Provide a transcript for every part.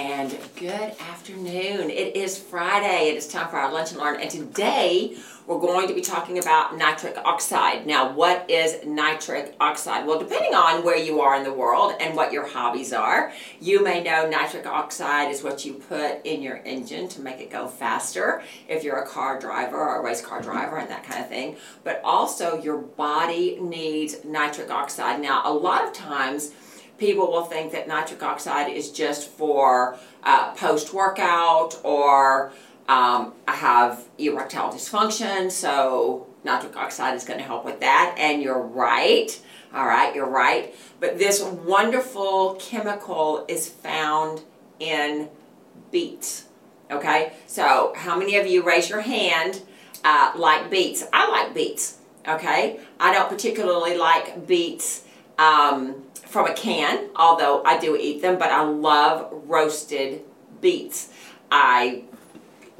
and good afternoon. It is Friday. It is time for our lunch and learn, and today we're going to be talking about nitric oxide. Now, what is nitric oxide? Well, depending on where you are in the world and what your hobbies are, you may know nitric oxide is what you put in your engine to make it go faster if you're a car driver or a race car driver and that kind of thing. But also, your body needs nitric oxide. Now, a lot of times, people will think that nitric oxide is just for uh, post workout or um, I have erectile dysfunction, so nitric oxide is going to help with that. And you're right. All right, you're right. But this wonderful chemical is found in beets. Okay, so how many of you raise your hand uh, like beets? I like beets. Okay, I don't particularly like beets um, from a can, although I do eat them, but I love roasted beets. I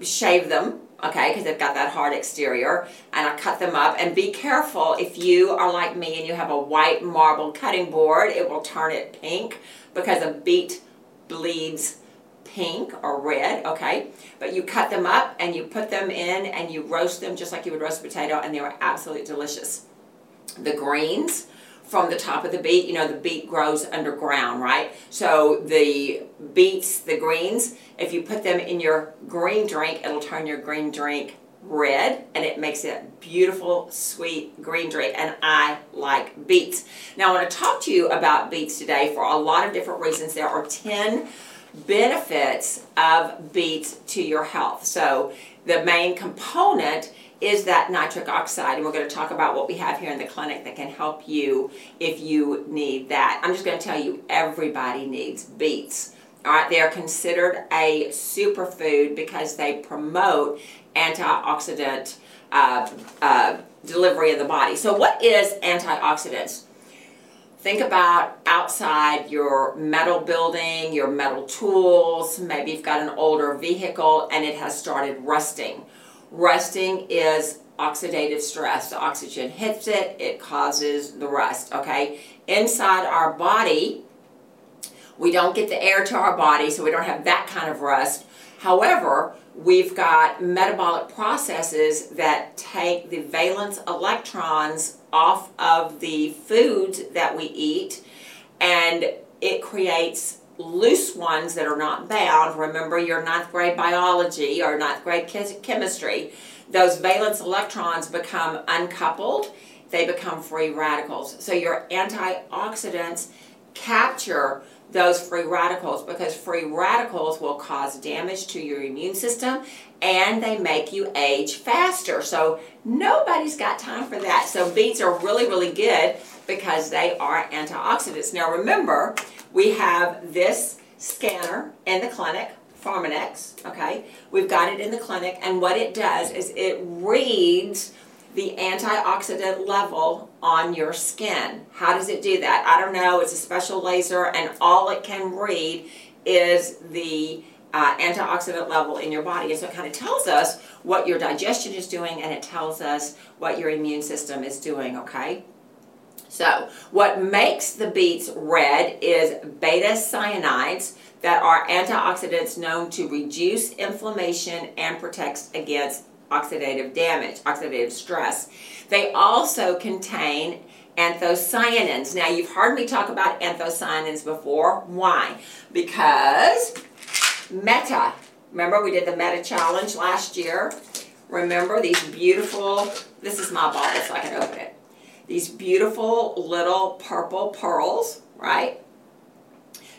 shave them, okay, because they've got that hard exterior, and I cut them up. And be careful if you are like me and you have a white marble cutting board, it will turn it pink because a beet bleeds pink or red, okay? But you cut them up and you put them in and you roast them just like you would roast potato, and they were absolutely delicious. The greens, from the top of the beet. You know, the beet grows underground, right? So the beets, the greens, if you put them in your green drink, it'll turn your green drink red and it makes it a beautiful sweet green drink and I like beets. Now I want to talk to you about beets today for a lot of different reasons. There are 10 benefits of beets to your health. So the main component is that nitric oxide and we're going to talk about what we have here in the clinic that can help you if you need that. I'm just going to tell you everybody needs beets. All right, they are considered a superfood because they promote antioxidant uh, uh, delivery in the body. So what is antioxidants? Think about outside your metal building, your metal tools, maybe you've got an older vehicle and it has started rusting Rusting is oxidative stress. The oxygen hits it, it causes the rust, okay? Inside our body, we don't get the air to our body, so we don't have that kind of rust. However, we've got metabolic processes that take the valence electrons off of the foods that we eat, and it creates loose ones that are not bound, remember your ninth grade biology or ninth grade chemistry, those valence electrons become uncoupled, they become free radicals. So your antioxidants capture those free radicals because free radicals will cause damage to your immune system and they make you age faster. So nobody's got time for that. So beets are really, really good because they are antioxidants. Now remember, we have this scanner in the clinic, Pharmanex, okay? We've got it in the clinic, and what it does is it reads the antioxidant level on your skin. How does it do that? I don't know. It's a special laser, and all it can read is the uh, antioxidant level in your body. And so it kind of tells us what your digestion is doing, and it tells us what your immune system is doing, okay? So what makes the beets red is beta cyanides that are antioxidants known to reduce inflammation and protects against oxidative damage, oxidative stress. They also contain anthocyanins. Now you've heard me talk about anthocyanins before. Why? Because Meta, remember we did the Meta challenge last year? Remember these beautiful, this is my bottle so I can open it these beautiful little purple pearls, right?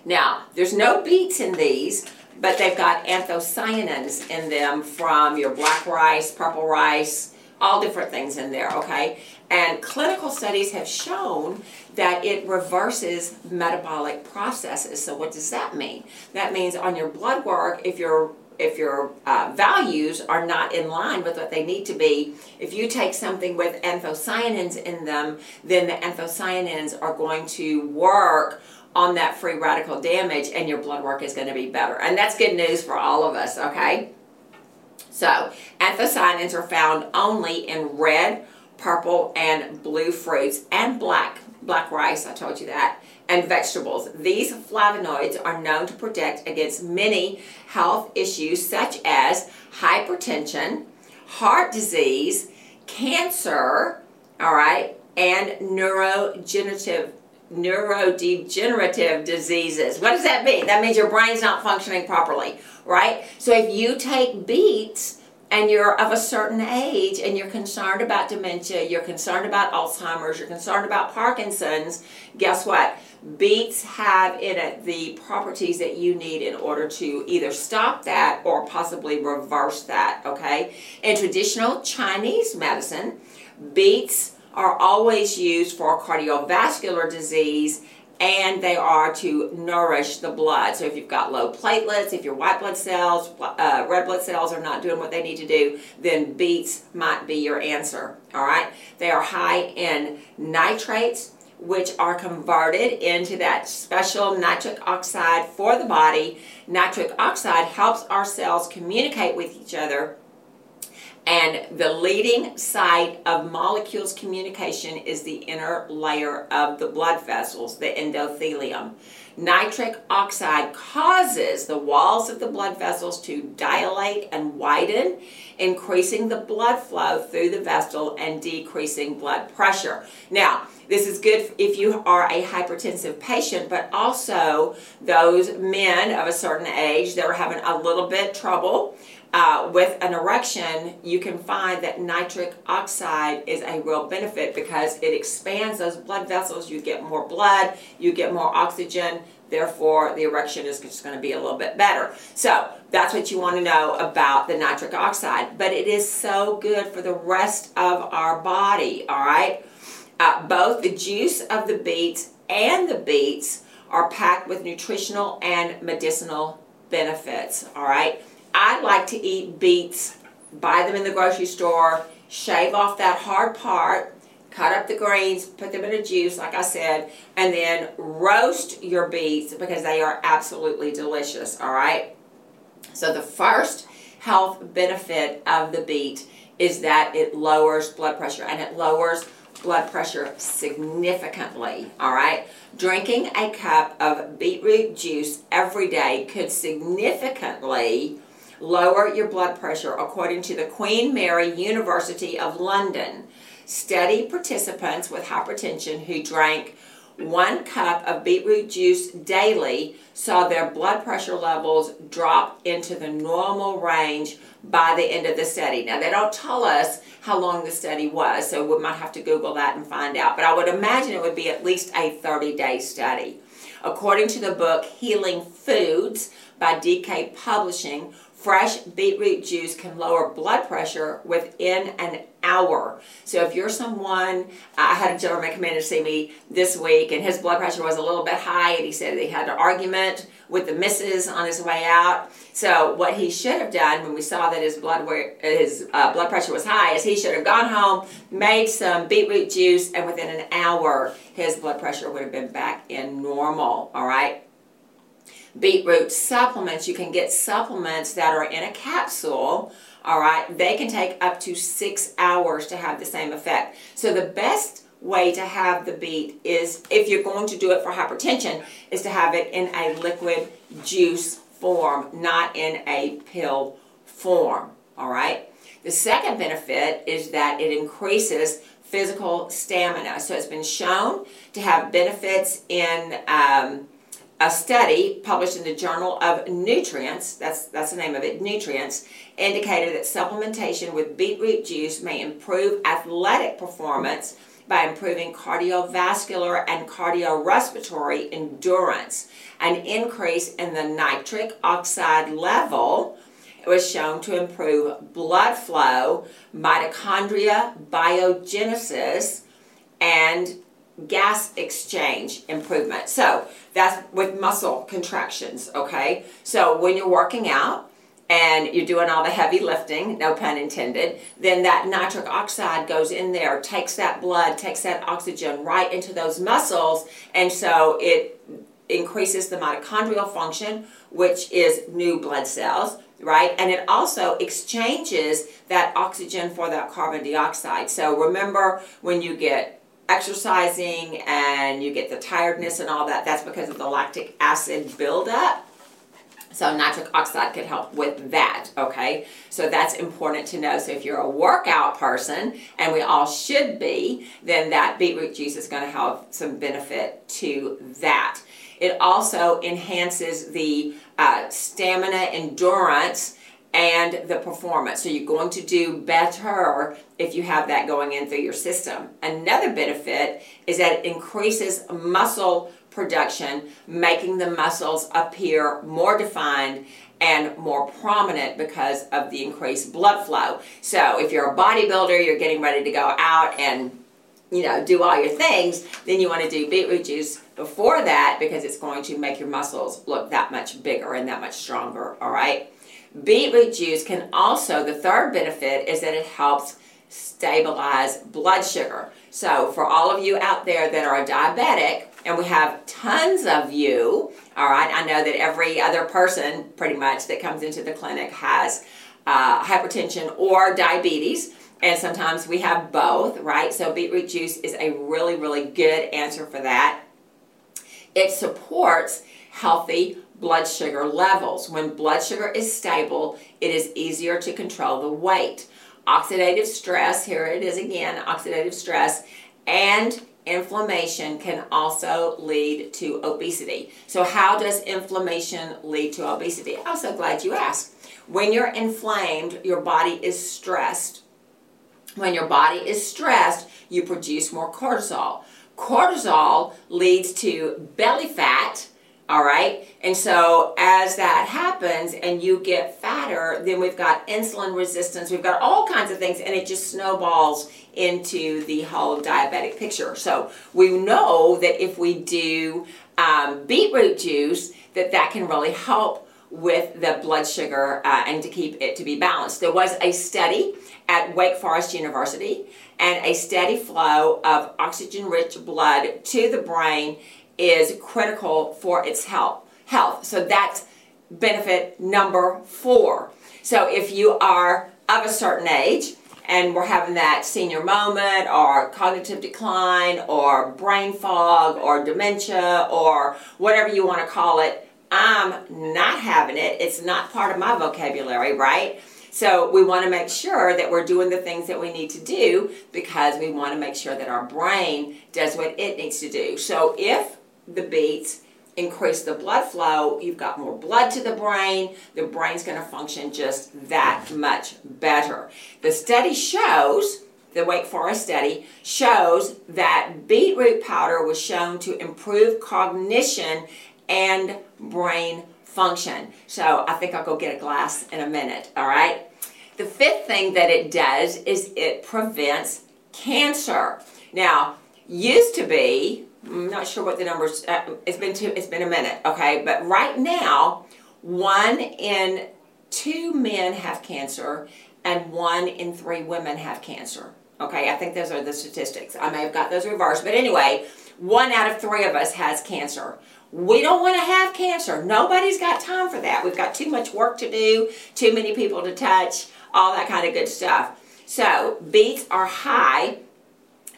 Now, there's no beets in these, but they've got anthocyanins in them from your black rice, purple rice, all different things in there, okay? And clinical studies have shown that it reverses metabolic processes. So what does that mean? That means on your blood work, if you're if your uh, values are not in line with what they need to be, if you take something with anthocyanins in them, then the anthocyanins are going to work on that free radical damage and your blood work is going to be better. And that's good news for all of us, okay? So, anthocyanins are found only in red, purple, and blue fruits and black black rice, I told you that, and vegetables. These flavonoids are known to protect against many health issues such as hypertension, heart disease, cancer, all right, and neurodegenerative neurodegenerative diseases. What does that mean? That means your brain's not functioning properly, right? So if you take beets and you're of a certain age and you're concerned about dementia, you're concerned about Alzheimer's, you're concerned about Parkinson's, guess what? Beets have in it the properties that you need in order to either stop that or possibly reverse that, okay? In traditional Chinese medicine, beets are always used for cardiovascular disease and they are to nourish the blood. So if you've got low platelets, if your white blood cells, uh, red blood cells are not doing what they need to do, then beets might be your answer, all right? They are high in nitrates, which are converted into that special nitric oxide for the body. Nitric oxide helps our cells communicate with each other and the leading site of molecules communication is the inner layer of the blood vessels, the endothelium. Nitric oxide causes the walls of the blood vessels to dilate and widen, increasing the blood flow through the vessel and decreasing blood pressure. Now, this is good if you are a hypertensive patient, but also those men of a certain age that are having a little bit trouble uh, with an erection, you can find that nitric oxide is a real benefit because it expands those blood vessels. You get more blood, you get more oxygen, therefore the erection is just going to be a little bit better. So that's what you want to know about the nitric oxide. But it is so good for the rest of our body, all right? Uh, both the juice of the beets and the beets are packed with nutritional and medicinal benefits, all right? I like to eat beets, buy them in the grocery store, shave off that hard part, cut up the greens, put them in a juice, like I said, and then roast your beets because they are absolutely delicious, all right? So the first health benefit of the beet is that it lowers blood pressure, and it lowers blood pressure significantly, all right? Drinking a cup of beetroot juice every day could significantly lower your blood pressure according to the Queen Mary University of London. Study participants with hypertension who drank one cup of beetroot juice daily saw their blood pressure levels drop into the normal range by the end of the study. Now, they don't tell us how long the study was, so we might have to Google that and find out. But I would imagine it would be at least a 30 day study. According to the book Healing Foods by DK Publishing, Fresh beetroot juice can lower blood pressure within an hour. So if you're someone, I had a gentleman come in to see me this week and his blood pressure was a little bit high and he said he had an argument with the missus on his way out. So what he should have done when we saw that his blood his uh, blood pressure was high is he should have gone home, made some beetroot juice and within an hour his blood pressure would have been back in normal, all right? Beetroot supplements. You can get supplements that are in a capsule, all right? They can take up to six hours to have the same effect. So the best way to have the beet is, if you're going to do it for hypertension, is to have it in a liquid juice form, not in a pill form, all right? The second benefit is that it increases physical stamina. So it's been shown to have benefits in um, a study published in the Journal of Nutrients, that's, that's the name of it, Nutrients, indicated that supplementation with beetroot juice may improve athletic performance by improving cardiovascular and cardiorespiratory endurance. An increase in the nitric oxide level was shown to improve blood flow, mitochondria biogenesis, and gas exchange improvement. So that's with muscle contractions, okay? So when you're working out and you're doing all the heavy lifting, no pun intended, then that nitric oxide goes in there, takes that blood, takes that oxygen right into those muscles, and so it increases the mitochondrial function, which is new blood cells, right? And it also exchanges that oxygen for that carbon dioxide. So remember when you get exercising and you get the tiredness and all that, that's because of the lactic acid buildup. So nitric oxide could help with that, okay? So that's important to know. So if you're a workout person, and we all should be, then that beetroot juice is going to have some benefit to that. It also enhances the uh, stamina, endurance, and the performance. So you're going to do better if you have that going in through your system. Another benefit is that it increases muscle production, making the muscles appear more defined and more prominent because of the increased blood flow. So if you're a bodybuilder, you're getting ready to go out and you know, do all your things, then you want to do beetroot juice before that because it's going to make your muscles look that much bigger and that much stronger, all right? Beetroot juice can also, the third benefit is that it helps stabilize blood sugar. So for all of you out there that are diabetic, and we have tons of you, all right, I know that every other person pretty much that comes into the clinic has uh, hypertension or diabetes, and sometimes we have both, right? So beetroot juice is a really, really good answer for that. It supports healthy blood sugar levels. When blood sugar is stable, it is easier to control the weight. Oxidative stress, here it is again, oxidative stress, and inflammation can also lead to obesity. So how does inflammation lead to obesity? I'm so glad you asked. When you're inflamed, your body is stressed. When your body is stressed, you produce more cortisol. Cortisol leads to belly fat, all right? And so as that happens and you get fatter, then we've got insulin resistance, we've got all kinds of things, and it just snowballs into the whole diabetic picture. So we know that if we do um, beetroot juice, that that can really help with the blood sugar uh, and to keep it to be balanced. There was a study at Wake Forest University and a steady flow of oxygen-rich blood to the brain is critical for its health. Health. So that's benefit number four. So if you are of a certain age and we're having that senior moment or cognitive decline or brain fog or dementia or whatever you want to call it, I'm not having it. It's not part of my vocabulary, right? So we want to make sure that we're doing the things that we need to do because we want to make sure that our brain does what it needs to do. So if the beets, increase the blood flow, you've got more blood to the brain, the brain's going to function just that much better. The study shows, the Wake Forest study, shows that beetroot powder was shown to improve cognition and brain function. So I think I'll go get a glass in a minute, all right? The fifth thing that it does is it prevents cancer. Now, used to be I'm not sure what the numbers. Uh, it's been two. It's been a minute. Okay, but right now, one in two men have cancer, and one in three women have cancer. Okay, I think those are the statistics. I may have got those reversed, but anyway, one out of three of us has cancer. We don't want to have cancer. Nobody's got time for that. We've got too much work to do, too many people to touch, all that kind of good stuff. So, beets are high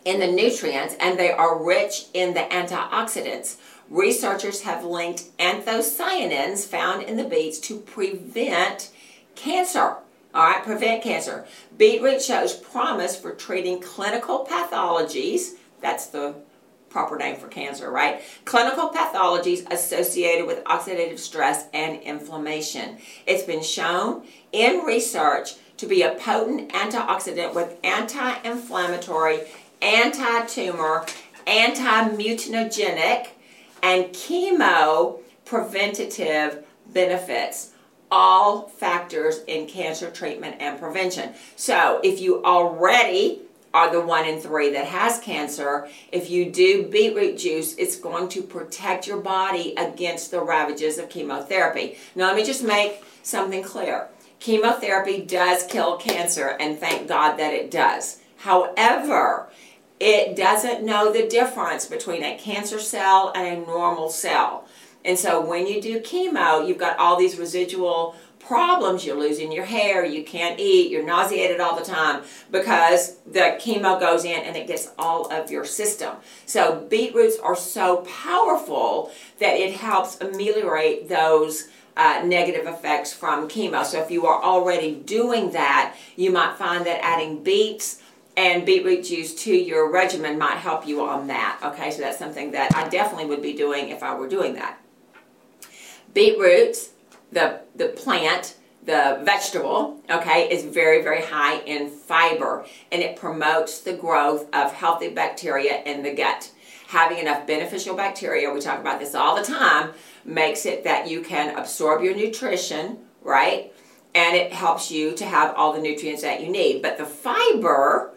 in the nutrients and they are rich in the antioxidants. Researchers have linked anthocyanins found in the beets to prevent cancer. All right, prevent cancer. Beetroot shows promise for treating clinical pathologies. That's the proper name for cancer, right? Clinical pathologies associated with oxidative stress and inflammation. It's been shown in research to be a potent antioxidant with anti-inflammatory anti-tumor, anti-mutagenic, and chemo preventative benefits all factors in cancer treatment and prevention. So if you already are the one in three that has cancer, if you do beetroot juice, it's going to protect your body against the ravages of chemotherapy. Now let me just make something clear. Chemotherapy does kill cancer, and thank God that it does. However, it doesn't know the difference between a cancer cell and a normal cell. And so when you do chemo, you've got all these residual problems, you're losing your hair, you can't eat, you're nauseated all the time because the chemo goes in and it gets all of your system. So beetroots are so powerful that it helps ameliorate those uh, negative effects from chemo. So if you are already doing that, you might find that adding beets and beetroot juice to your regimen might help you on that. Okay, so that's something that I definitely would be doing if I were doing that. Beetroots, the, the plant, the vegetable, okay, is very, very high in fiber and it promotes the growth of healthy bacteria in the gut. Having enough beneficial bacteria, we talk about this all the time, makes it that you can absorb your nutrition, right? And it helps you to have all the nutrients that you need. But the fiber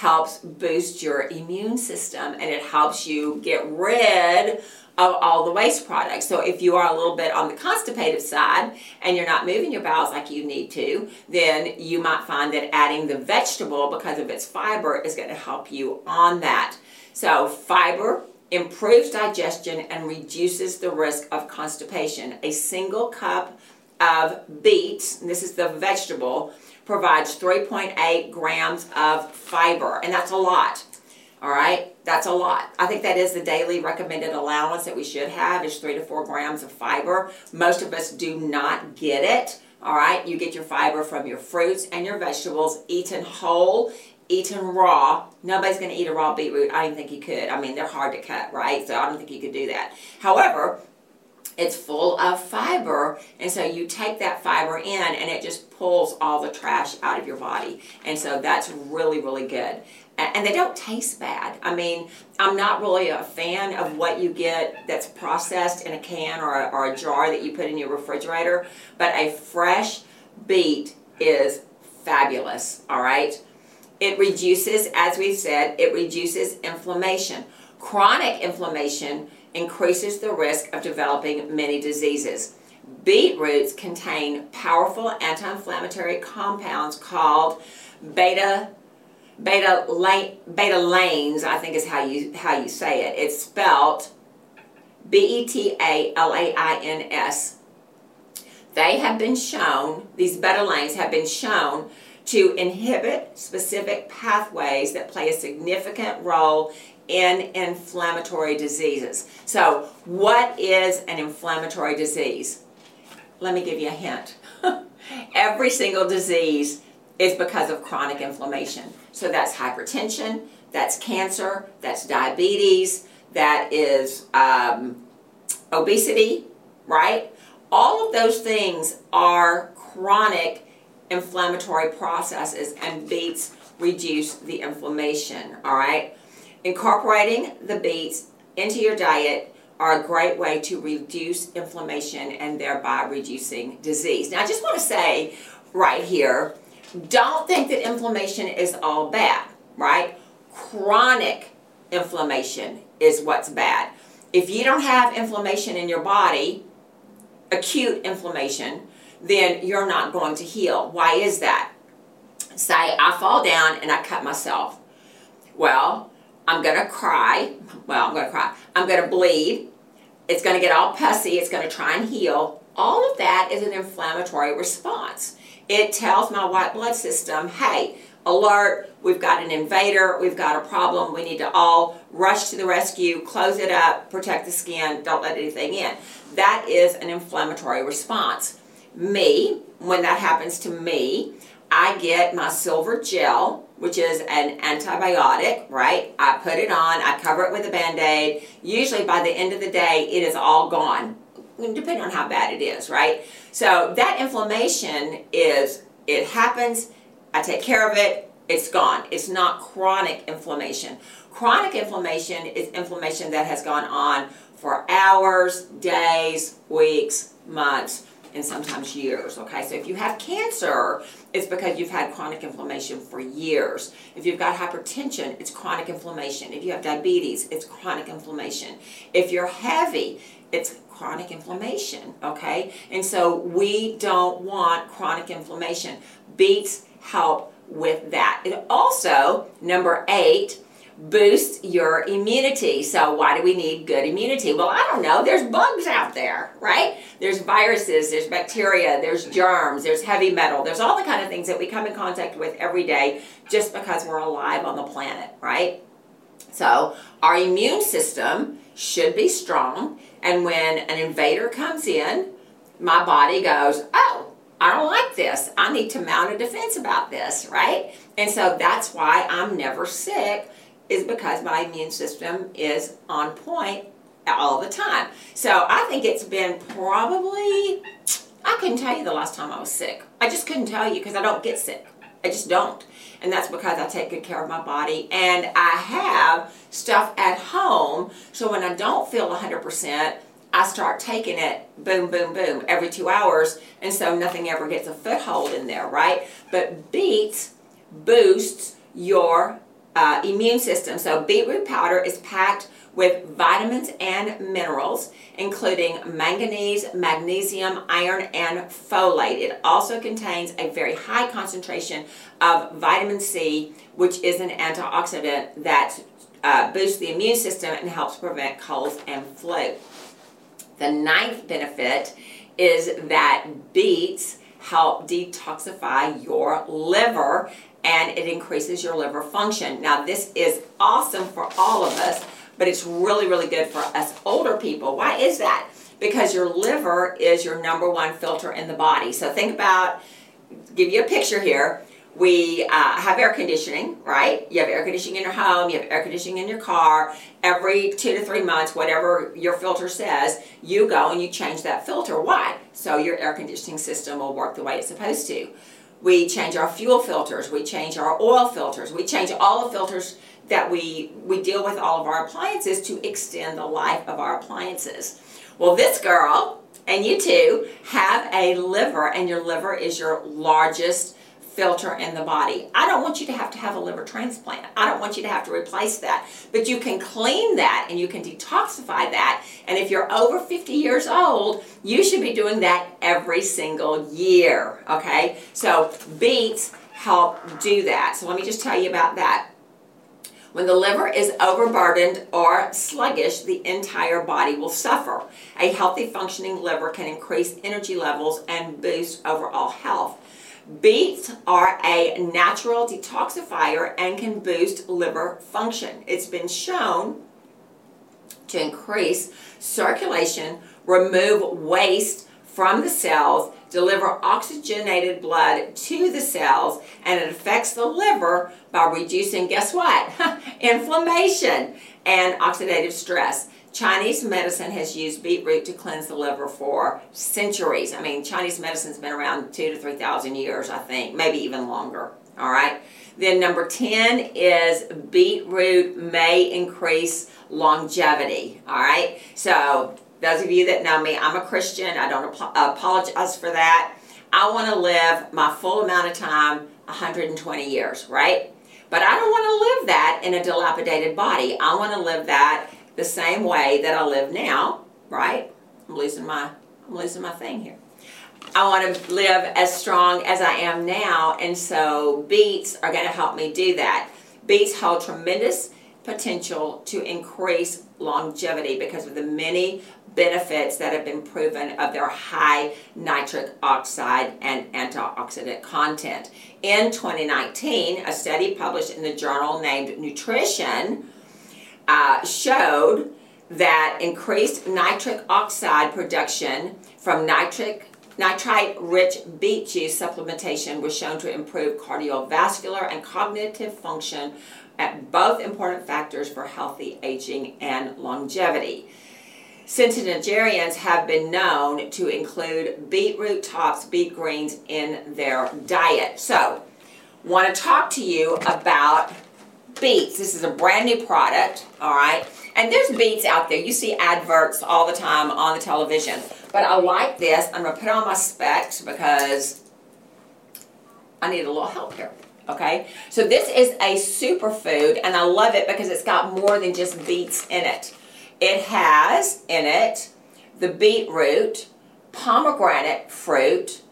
helps boost your immune system and it helps you get rid of all the waste products. So if you are a little bit on the constipated side and you're not moving your bowels like you need to, then you might find that adding the vegetable because of its fiber is going to help you on that. So fiber improves digestion and reduces the risk of constipation. A single cup of beets, this is the vegetable, provides 3.8 grams of fiber, and that's a lot. All right, that's a lot. I think that is the daily recommended allowance that we should have is three to four grams of fiber. Most of us do not get it. All right, you get your fiber from your fruits and your vegetables eaten whole, eaten raw. Nobody's going to eat a raw beetroot. I don't think you could. I mean, they're hard to cut, right? So I don't think you could do that. However, it's full of fiber and so you take that fiber in and it just pulls all the trash out of your body and so that's really really good and they don't taste bad. I mean, I'm not really a fan of what you get that's processed in a can or a, or a jar that you put in your refrigerator, but a fresh beet is fabulous, all right? It reduces, as we said, it reduces inflammation. Chronic inflammation increases the risk of developing many diseases. Beetroots contain powerful anti-inflammatory compounds called beta beta lane, betalains, I think is how you how you say it. It's spelled B E T A L A I N S. They have been shown, these betalains have been shown to inhibit specific pathways that play a significant role in inflammatory diseases. So, what is an inflammatory disease? Let me give you a hint. Every single disease is because of chronic inflammation. So that's hypertension, that's cancer, that's diabetes, that is um, obesity, right? All of those things are chronic inflammatory processes and beets reduce the inflammation, all right? Incorporating the beets into your diet are a great way to reduce inflammation and thereby reducing disease. Now, I just want to say right here don't think that inflammation is all bad, right? Chronic inflammation is what's bad. If you don't have inflammation in your body, acute inflammation, then you're not going to heal. Why is that? Say I fall down and I cut myself. Well, I'm going to cry. Well, I'm going to cry. I'm going to bleed. It's going to get all pussy. It's going to try and heal. All of that is an inflammatory response it tells my white blood system, hey, alert, we've got an invader, we've got a problem, we need to all rush to the rescue, close it up, protect the skin, don't let anything in. That is an inflammatory response. Me, when that happens to me, I get my silver gel, which is an antibiotic, right? I put it on, I cover it with a band-aid. Usually by the end of the day, it is all gone depending on how bad it is, right? So that inflammation is, it happens, I take care of it, it's gone. It's not chronic inflammation. Chronic inflammation is inflammation that has gone on for hours, days, weeks, months, and sometimes years, okay? So if you have cancer, it's because you've had chronic inflammation for years. If you've got hypertension, it's chronic inflammation. If you have diabetes, it's chronic inflammation. If you're heavy, it's chronic inflammation, okay? And so we don't want chronic inflammation. Beets help with that. It also, number eight, boost your immunity. So why do we need good immunity? Well, I don't know. There's bugs out there, right? There's viruses, there's bacteria, there's germs, there's heavy metal. There's all the kind of things that we come in contact with every day just because we're alive on the planet, right? So our immune system should be strong. And when an invader comes in, my body goes, oh, I don't like this. I need to mount a defense about this, right? And so that's why I'm never sick is because my immune system is on point all the time. So I think it's been probably, I couldn't tell you the last time I was sick. I just couldn't tell you because I don't get sick. I just don't. And that's because I take good care of my body and I have stuff at home. So when I don't feel 100%, I start taking it boom, boom, boom every two hours. And so nothing ever gets a foothold in there, right? But beets boosts your uh, immune system. So beetroot powder is packed with vitamins and minerals, including manganese, magnesium, iron, and folate. It also contains a very high concentration of vitamin C, which is an antioxidant that uh, boosts the immune system and helps prevent colds and flu. The ninth benefit is that beets help detoxify your liver and it increases your liver function. Now, this is awesome for all of us, but it's really, really good for us older people. Why is that? Because your liver is your number one filter in the body. So think about, give you a picture here. We uh, have air conditioning, right? You have air conditioning in your home, you have air conditioning in your car. Every two to three months, whatever your filter says, you go and you change that filter. Why? So your air conditioning system will work the way it's supposed to. We change our fuel filters. We change our oil filters. We change all the filters that we, we deal with all of our appliances to extend the life of our appliances. Well, this girl and you too have a liver and your liver is your largest filter in the body. I don't want you to have to have a liver transplant. I don't want you to have to replace that. But you can clean that and you can detoxify that. And if you're over 50 years old, you should be doing that every single year. Okay? So beets help do that. So let me just tell you about that. When the liver is overburdened or sluggish, the entire body will suffer. A healthy functioning liver can increase energy levels and boost overall health. Beets are a natural detoxifier and can boost liver function. It's been shown to increase circulation, remove waste from the cells, deliver oxygenated blood to the cells, and it affects the liver by reducing, guess what? Inflammation and oxidative stress. Chinese medicine has used beetroot to cleanse the liver for centuries. I mean, Chinese medicine's been around two to 3,000 years, I think, maybe even longer. All right. Then number 10 is beetroot may increase longevity. All right. So those of you that know me, I'm a Christian. I don't apologize for that. I want to live my full amount of time, 120 years, right? But I don't want to live that in a dilapidated body. I want to live that the same way that I live now, right? I'm losing my I'm losing my thing here. I want to live as strong as I am now, and so beets are going to help me do that. Beets hold tremendous potential to increase longevity because of the many benefits that have been proven of their high nitric oxide and antioxidant content. In 2019, a study published in the journal named Nutrition uh, showed that increased nitric oxide production from nitric nitrite-rich beet juice supplementation was shown to improve cardiovascular and cognitive function at both important factors for healthy aging and longevity. Centenarians have been known to include beetroot tops, beet greens in their diet. So, want to talk to you about beets. This is a brand new product, all right? And there's beets out there. You see adverts all the time on the television. But I like this. I'm going to put on my specs because I need a little help here. Okay, so this is a superfood and I love it because it's got more than just beets in it. It has in it the beetroot, pomegranate fruit,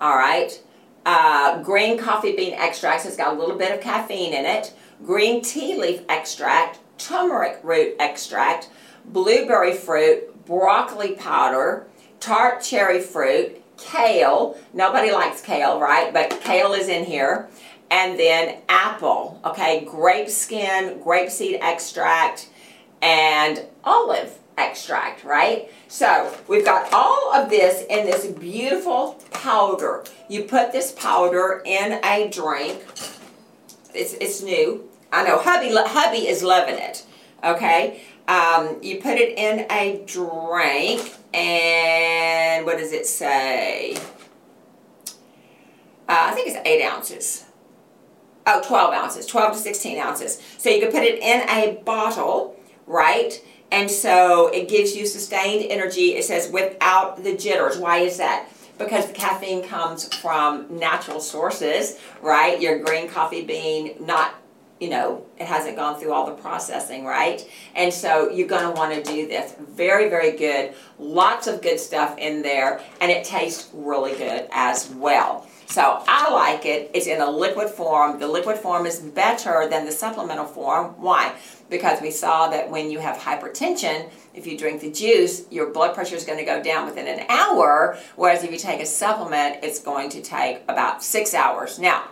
all right, uh, green coffee bean extract, so it's got a little bit of caffeine in it, green tea leaf extract, turmeric root extract, blueberry fruit, broccoli powder, tart cherry fruit, kale. Nobody likes kale, right? But kale is in here. And then apple, okay, grape skin, grape seed extract, and olive extract, right? So we've got all of this in this beautiful powder. You put this powder in a drink. It's, it's new. I know hubby, hubby is loving it, okay? Um, you put it in a drink and what does it say? Uh, I think it's 8 ounces. Oh, 12 ounces, 12 to 16 ounces. So you can put it in a bottle, right? And so it gives you sustained energy. It says without the jitters. Why is that? Because the caffeine comes from natural sources, right? Your green coffee bean, not, you know, it hasn't gone through all the processing, right? And so you're going to want to do this. Very, very good. Lots of good stuff in there, and it tastes really good as well. So I like it. It's in a liquid form. The liquid form is better than the supplemental form. Why? Because we saw that when you have hypertension, if you drink the juice, your blood pressure is going to go down within an hour, whereas if you take a supplement, it's going to take about six hours. Now,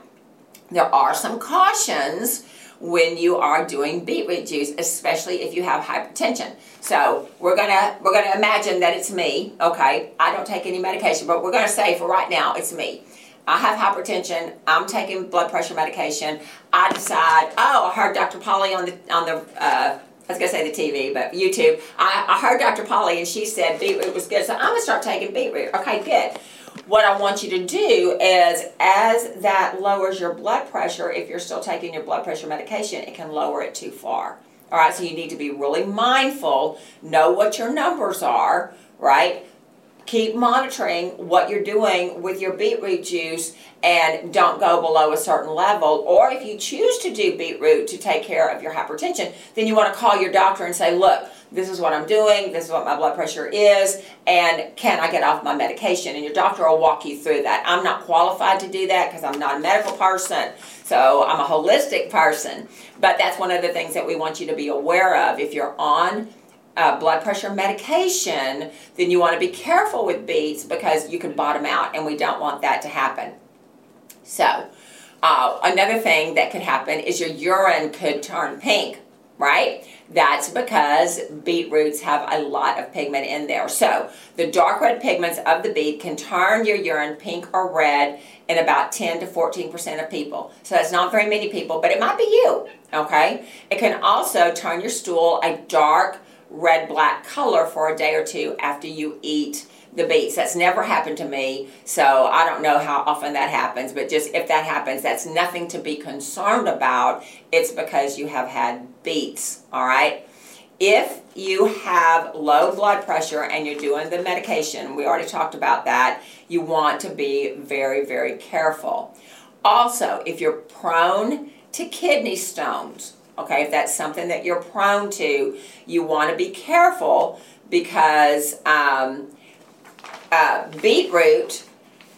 there are some cautions when you are doing beetroot juice, especially if you have hypertension. So we're gonna we're gonna imagine that it's me. Okay, I don't take any medication, but we're gonna say for right now it's me. I have hypertension. I'm taking blood pressure medication. I decide, oh, I heard Dr. Polly on the on the uh, I was gonna say the TV, but YouTube. I, I heard Dr. Polly and she said beetroot was good, so I'm gonna start taking beetroot. Okay, good. What I want you to do is, as that lowers your blood pressure, if you're still taking your blood pressure medication, it can lower it too far. All right, so you need to be really mindful, know what your numbers are, right? Keep monitoring what you're doing with your beetroot juice and don't go below a certain level. Or if you choose to do beetroot to take care of your hypertension, then you want to call your doctor and say, look, this is what I'm doing, this is what my blood pressure is, and can I get off my medication? And your doctor will walk you through that. I'm not qualified to do that because I'm not a medical person, so I'm a holistic person. But that's one of the things that we want you to be aware of. If you're on uh, blood pressure medication, then you want to be careful with beets because you can bottom out, and we don't want that to happen. So, uh, another thing that could happen is your urine could turn pink, right? That's because beetroots have a lot of pigment in there. So, the dark red pigments of the beet can turn your urine pink or red in about 10 to 14% of people. So, that's not very many people, but it might be you, okay? It can also turn your stool a dark red black color for a day or two after you eat the beets. That's never happened to me, so I don't know how often that happens, but just if that happens, that's nothing to be concerned about. It's because you have had beets, all right? If you have low blood pressure and you're doing the medication, we already talked about that, you want to be very, very careful. Also, if you're prone to kidney stones, Okay, if that's something that you're prone to, you want to be careful because um, uh, beetroot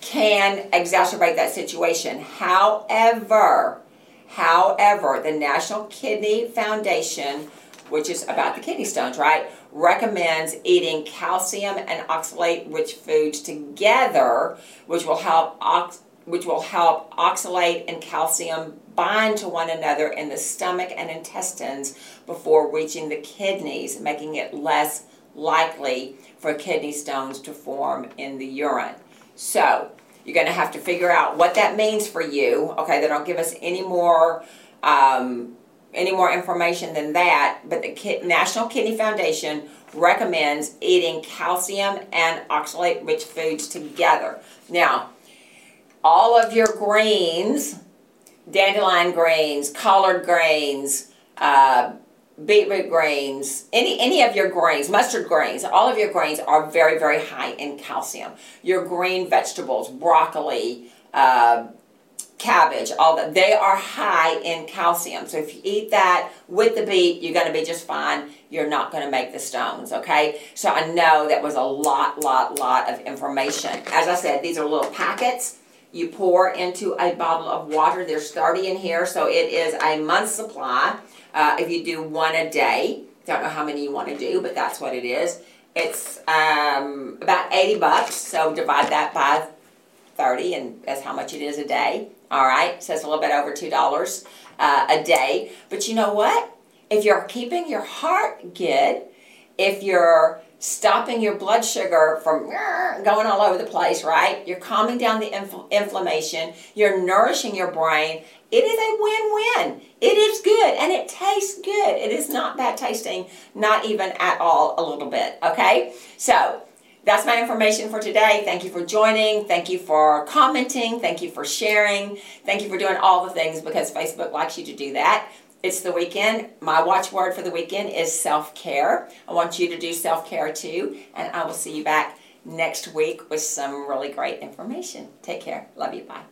can exacerbate that situation. However, however, the National Kidney Foundation, which is about the kidney stones, right, recommends eating calcium and oxalate rich foods together, which will help ox- which will help oxalate and calcium bind to one another in the stomach and intestines before reaching the kidneys, making it less likely for kidney stones to form in the urine. So, you're going to have to figure out what that means for you. Okay, they don't give us any more um, any more information than that, but the National Kidney Foundation recommends eating calcium and oxalate rich foods together. Now, all of your greens dandelion grains, collard grains, uh, beetroot grains, any, any of your grains, mustard grains, all of your grains are very, very high in calcium. Your green vegetables, broccoli, uh, cabbage, all that, they are high in calcium. So if you eat that with the beet, you're going to be just fine. You're not going to make the stones, okay? So I know that was a lot, lot, lot of information. As I said, these are little packets. You pour into a bottle of water. There's 30 in here, so it is a month's supply. Uh, if you do one a day, don't know how many you want to do, but that's what it is. It's um, about 80 bucks, so divide that by 30, and that's how much it is a day. All right, so it's a little bit over $2 uh, a day. But you know what? If you're keeping your heart good, if you're stopping your blood sugar from going all over the place, right? You're calming down the inf- inflammation, you're nourishing your brain. It is a win win. It is good and it tastes good. It is not bad tasting, not even at all, a little bit, okay? So, that's my information for today. Thank you for joining. Thank you for commenting. Thank you for sharing. Thank you for doing all the things because Facebook likes you to do that. It's the weekend. My watchword for the weekend is self care. I want you to do self care too, and I will see you back next week with some really great information. Take care. Love you. Bye.